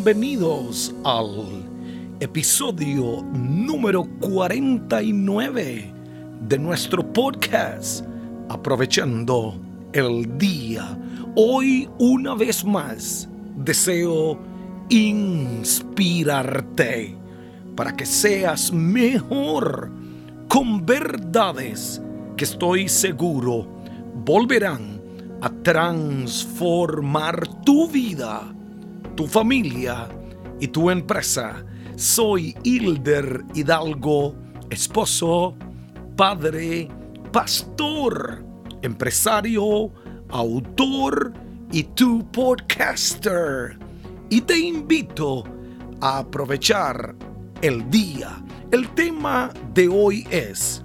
Bienvenidos al episodio número 49 de nuestro podcast Aprovechando el Día. Hoy una vez más deseo inspirarte para que seas mejor con verdades que estoy seguro volverán a transformar tu vida tu familia y tu empresa. Soy Hilder Hidalgo, esposo, padre, pastor, empresario, autor y tu podcaster. Y te invito a aprovechar el día. El tema de hoy es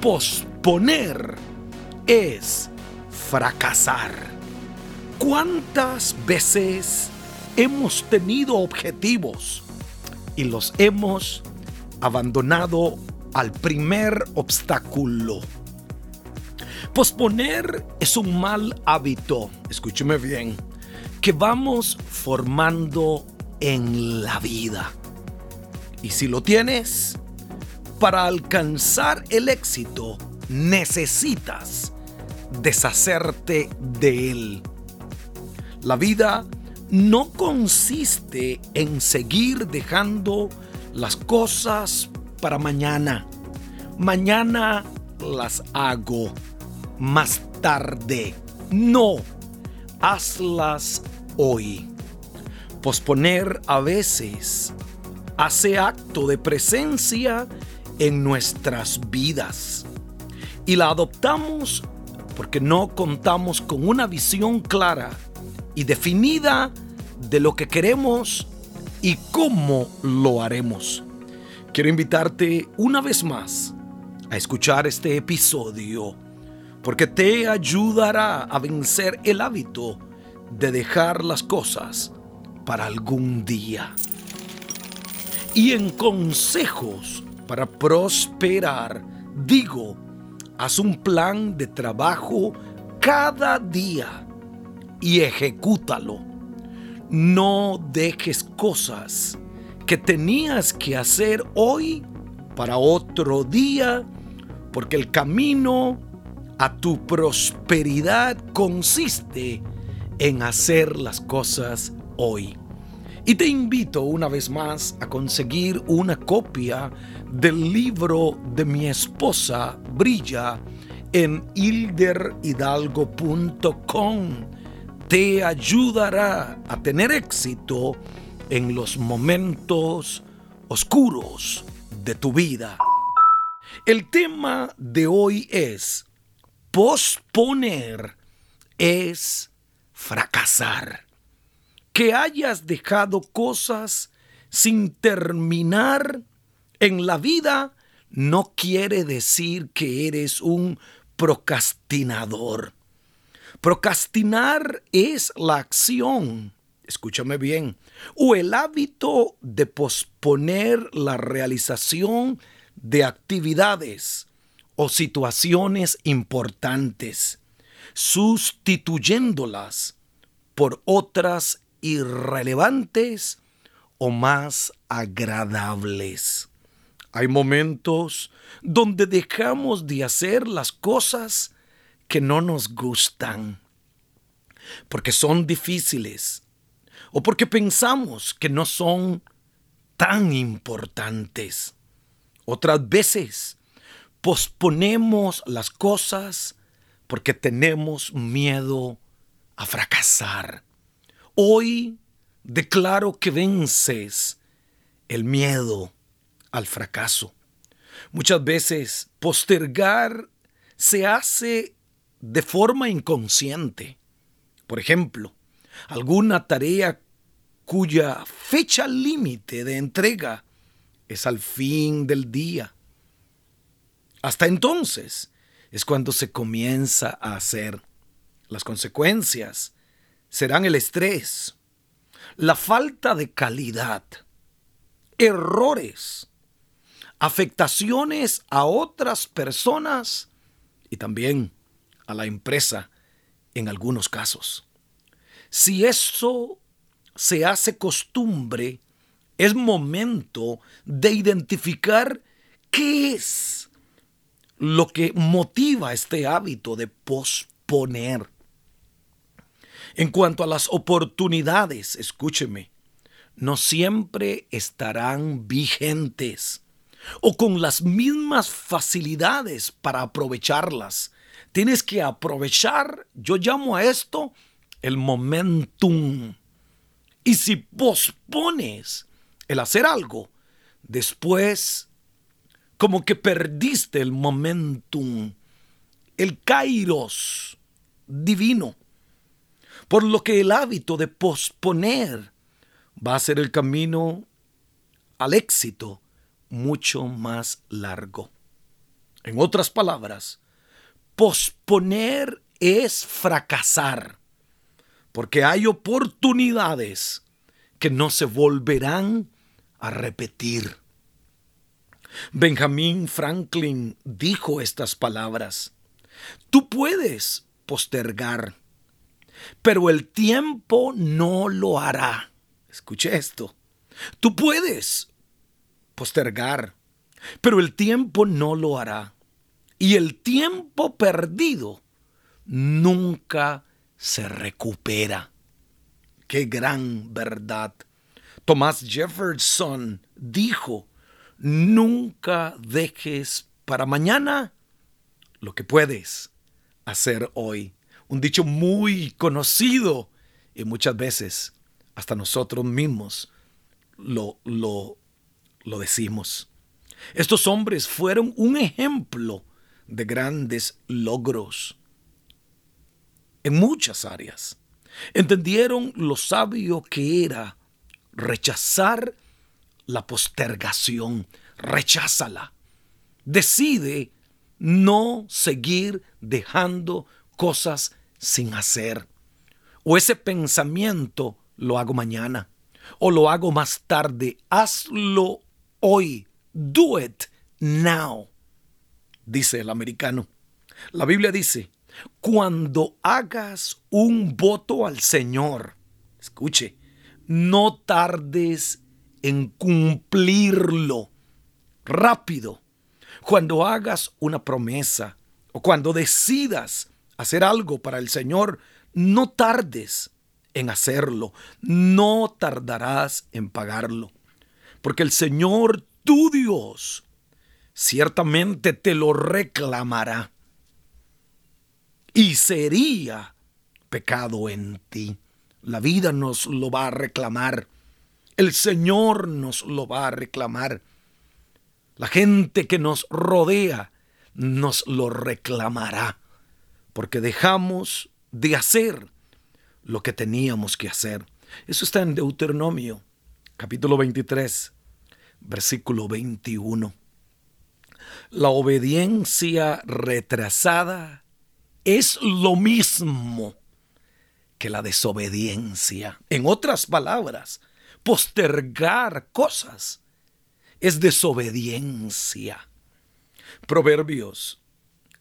posponer es fracasar. ¿Cuántas veces hemos tenido objetivos y los hemos abandonado al primer obstáculo. Posponer es un mal hábito, escúcheme bien, que vamos formando en la vida. Y si lo tienes, para alcanzar el éxito necesitas deshacerte de él. La vida no consiste en seguir dejando las cosas para mañana. Mañana las hago más tarde. No, hazlas hoy. Posponer a veces hace acto de presencia en nuestras vidas y la adoptamos porque no contamos con una visión clara y definida de lo que queremos y cómo lo haremos. Quiero invitarte una vez más a escuchar este episodio porque te ayudará a vencer el hábito de dejar las cosas para algún día. Y en consejos para prosperar, digo, haz un plan de trabajo cada día y ejecútalo. No dejes cosas que tenías que hacer hoy para otro día, porque el camino a tu prosperidad consiste en hacer las cosas hoy. Y te invito una vez más a conseguir una copia del libro de mi esposa Brilla en hilderhidalgo.com te ayudará a tener éxito en los momentos oscuros de tu vida. El tema de hoy es posponer es fracasar. Que hayas dejado cosas sin terminar en la vida no quiere decir que eres un procrastinador. Procrastinar es la acción, escúchame bien, o el hábito de posponer la realización de actividades o situaciones importantes, sustituyéndolas por otras irrelevantes o más agradables. Hay momentos donde dejamos de hacer las cosas que no nos gustan, porque son difíciles o porque pensamos que no son tan importantes. Otras veces posponemos las cosas porque tenemos miedo a fracasar. Hoy declaro que vences el miedo al fracaso. Muchas veces postergar se hace de forma inconsciente. Por ejemplo, alguna tarea cuya fecha límite de entrega es al fin del día. Hasta entonces es cuando se comienza a hacer. Las consecuencias serán el estrés, la falta de calidad, errores, afectaciones a otras personas y también a la empresa en algunos casos. Si eso se hace costumbre, es momento de identificar qué es lo que motiva este hábito de posponer. En cuanto a las oportunidades, escúcheme, no siempre estarán vigentes o con las mismas facilidades para aprovecharlas. Tienes que aprovechar, yo llamo a esto el momentum. Y si pospones el hacer algo, después como que perdiste el momentum, el kairos divino. Por lo que el hábito de posponer va a ser el camino al éxito mucho más largo. En otras palabras, posponer es fracasar porque hay oportunidades que no se volverán a repetir. Benjamin Franklin dijo estas palabras. Tú puedes postergar, pero el tiempo no lo hará. Escuche esto. Tú puedes postergar, pero el tiempo no lo hará. Y el tiempo perdido nunca se recupera. Qué gran verdad. Tomás Jefferson dijo, nunca dejes para mañana lo que puedes hacer hoy. Un dicho muy conocido y muchas veces hasta nosotros mismos lo, lo, lo decimos. Estos hombres fueron un ejemplo de grandes logros en muchas áreas. Entendieron lo sabio que era rechazar la postergación. Recházala. Decide no seguir dejando cosas sin hacer. O ese pensamiento lo hago mañana. O lo hago más tarde. Hazlo hoy. Do it now. Dice el americano. La Biblia dice, cuando hagas un voto al Señor, escuche, no tardes en cumplirlo rápido. Cuando hagas una promesa o cuando decidas hacer algo para el Señor, no tardes en hacerlo, no tardarás en pagarlo, porque el Señor tu Dios ciertamente te lo reclamará y sería pecado en ti. La vida nos lo va a reclamar. El Señor nos lo va a reclamar. La gente que nos rodea nos lo reclamará. Porque dejamos de hacer lo que teníamos que hacer. Eso está en Deuteronomio, capítulo 23, versículo 21. La obediencia retrasada es lo mismo que la desobediencia. En otras palabras, postergar cosas es desobediencia. Proverbios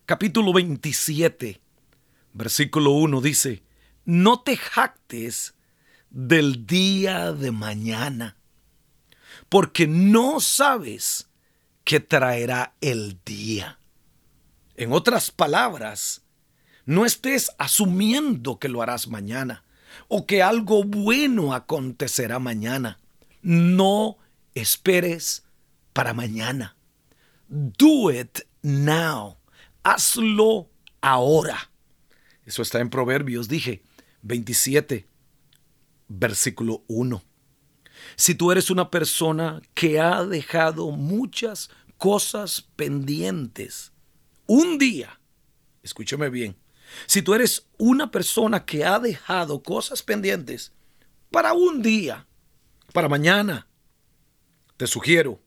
capítulo 27, versículo 1 dice, no te jactes del día de mañana, porque no sabes qué traerá el día. En otras palabras, no estés asumiendo que lo harás mañana o que algo bueno acontecerá mañana. No esperes para mañana. Do it now. Hazlo ahora. Eso está en Proverbios, dije, 27, versículo 1. Si tú eres una persona que ha dejado muchas cosas pendientes, un día, escúcheme bien, si tú eres una persona que ha dejado cosas pendientes para un día, para mañana, te sugiero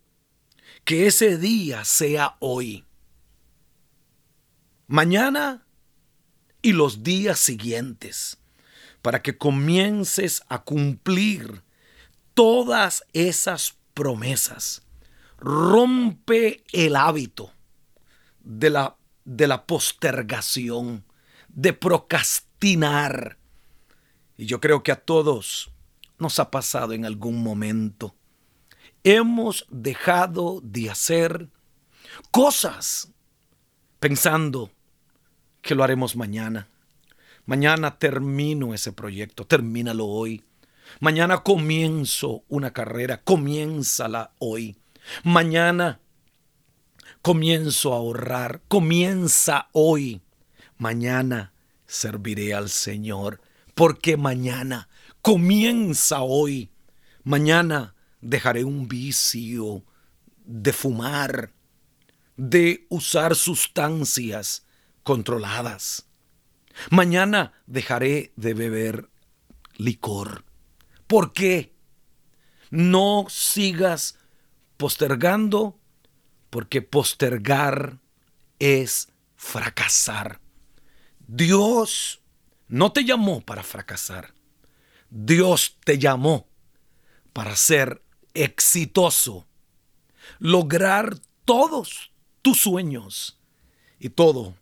que ese día sea hoy. Mañana y los días siguientes, para que comiences a cumplir todas esas promesas. Rompe el hábito de la, de la postergación de procrastinar. Y yo creo que a todos nos ha pasado en algún momento. Hemos dejado de hacer cosas pensando que lo haremos mañana. Mañana termino ese proyecto, termínalo hoy. Mañana comienzo una carrera, comiénzala hoy. Mañana comienzo a ahorrar, comienza hoy. Mañana serviré al Señor, porque mañana comienza hoy. Mañana dejaré un vicio de fumar, de usar sustancias controladas. Mañana dejaré de beber licor. ¿Por qué? No sigas postergando, porque postergar es fracasar. Dios no te llamó para fracasar. Dios te llamó para ser exitoso, lograr todos tus sueños y todo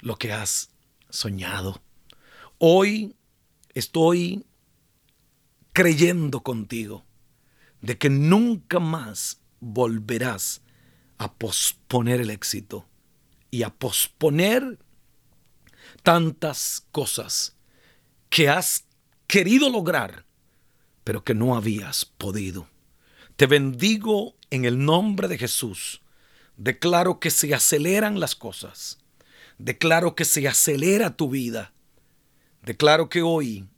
lo que has soñado. Hoy estoy creyendo contigo de que nunca más volverás a posponer el éxito y a posponer tantas cosas que has querido lograr, pero que no habías podido. Te bendigo en el nombre de Jesús. Declaro que se aceleran las cosas. Declaro que se acelera tu vida. Declaro que hoy,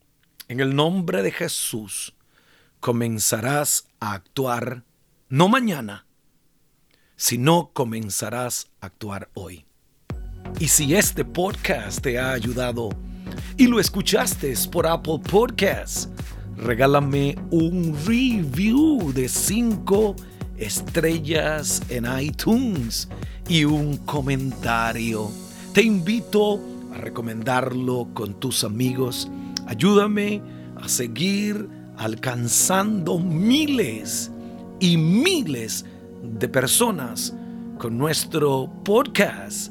en el nombre de Jesús, comenzarás a actuar, no mañana, sino comenzarás a actuar hoy. Y si este podcast te ha ayudado y lo escuchaste por Apple Podcasts, regálame un review de 5 estrellas en iTunes y un comentario. Te invito a recomendarlo con tus amigos. Ayúdame a seguir alcanzando miles y miles de personas con nuestro podcast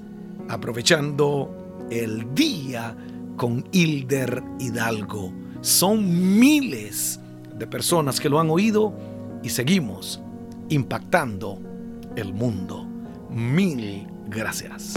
aprovechando el día con Hilder Hidalgo. Son miles de personas que lo han oído y seguimos impactando el mundo. Mil gracias.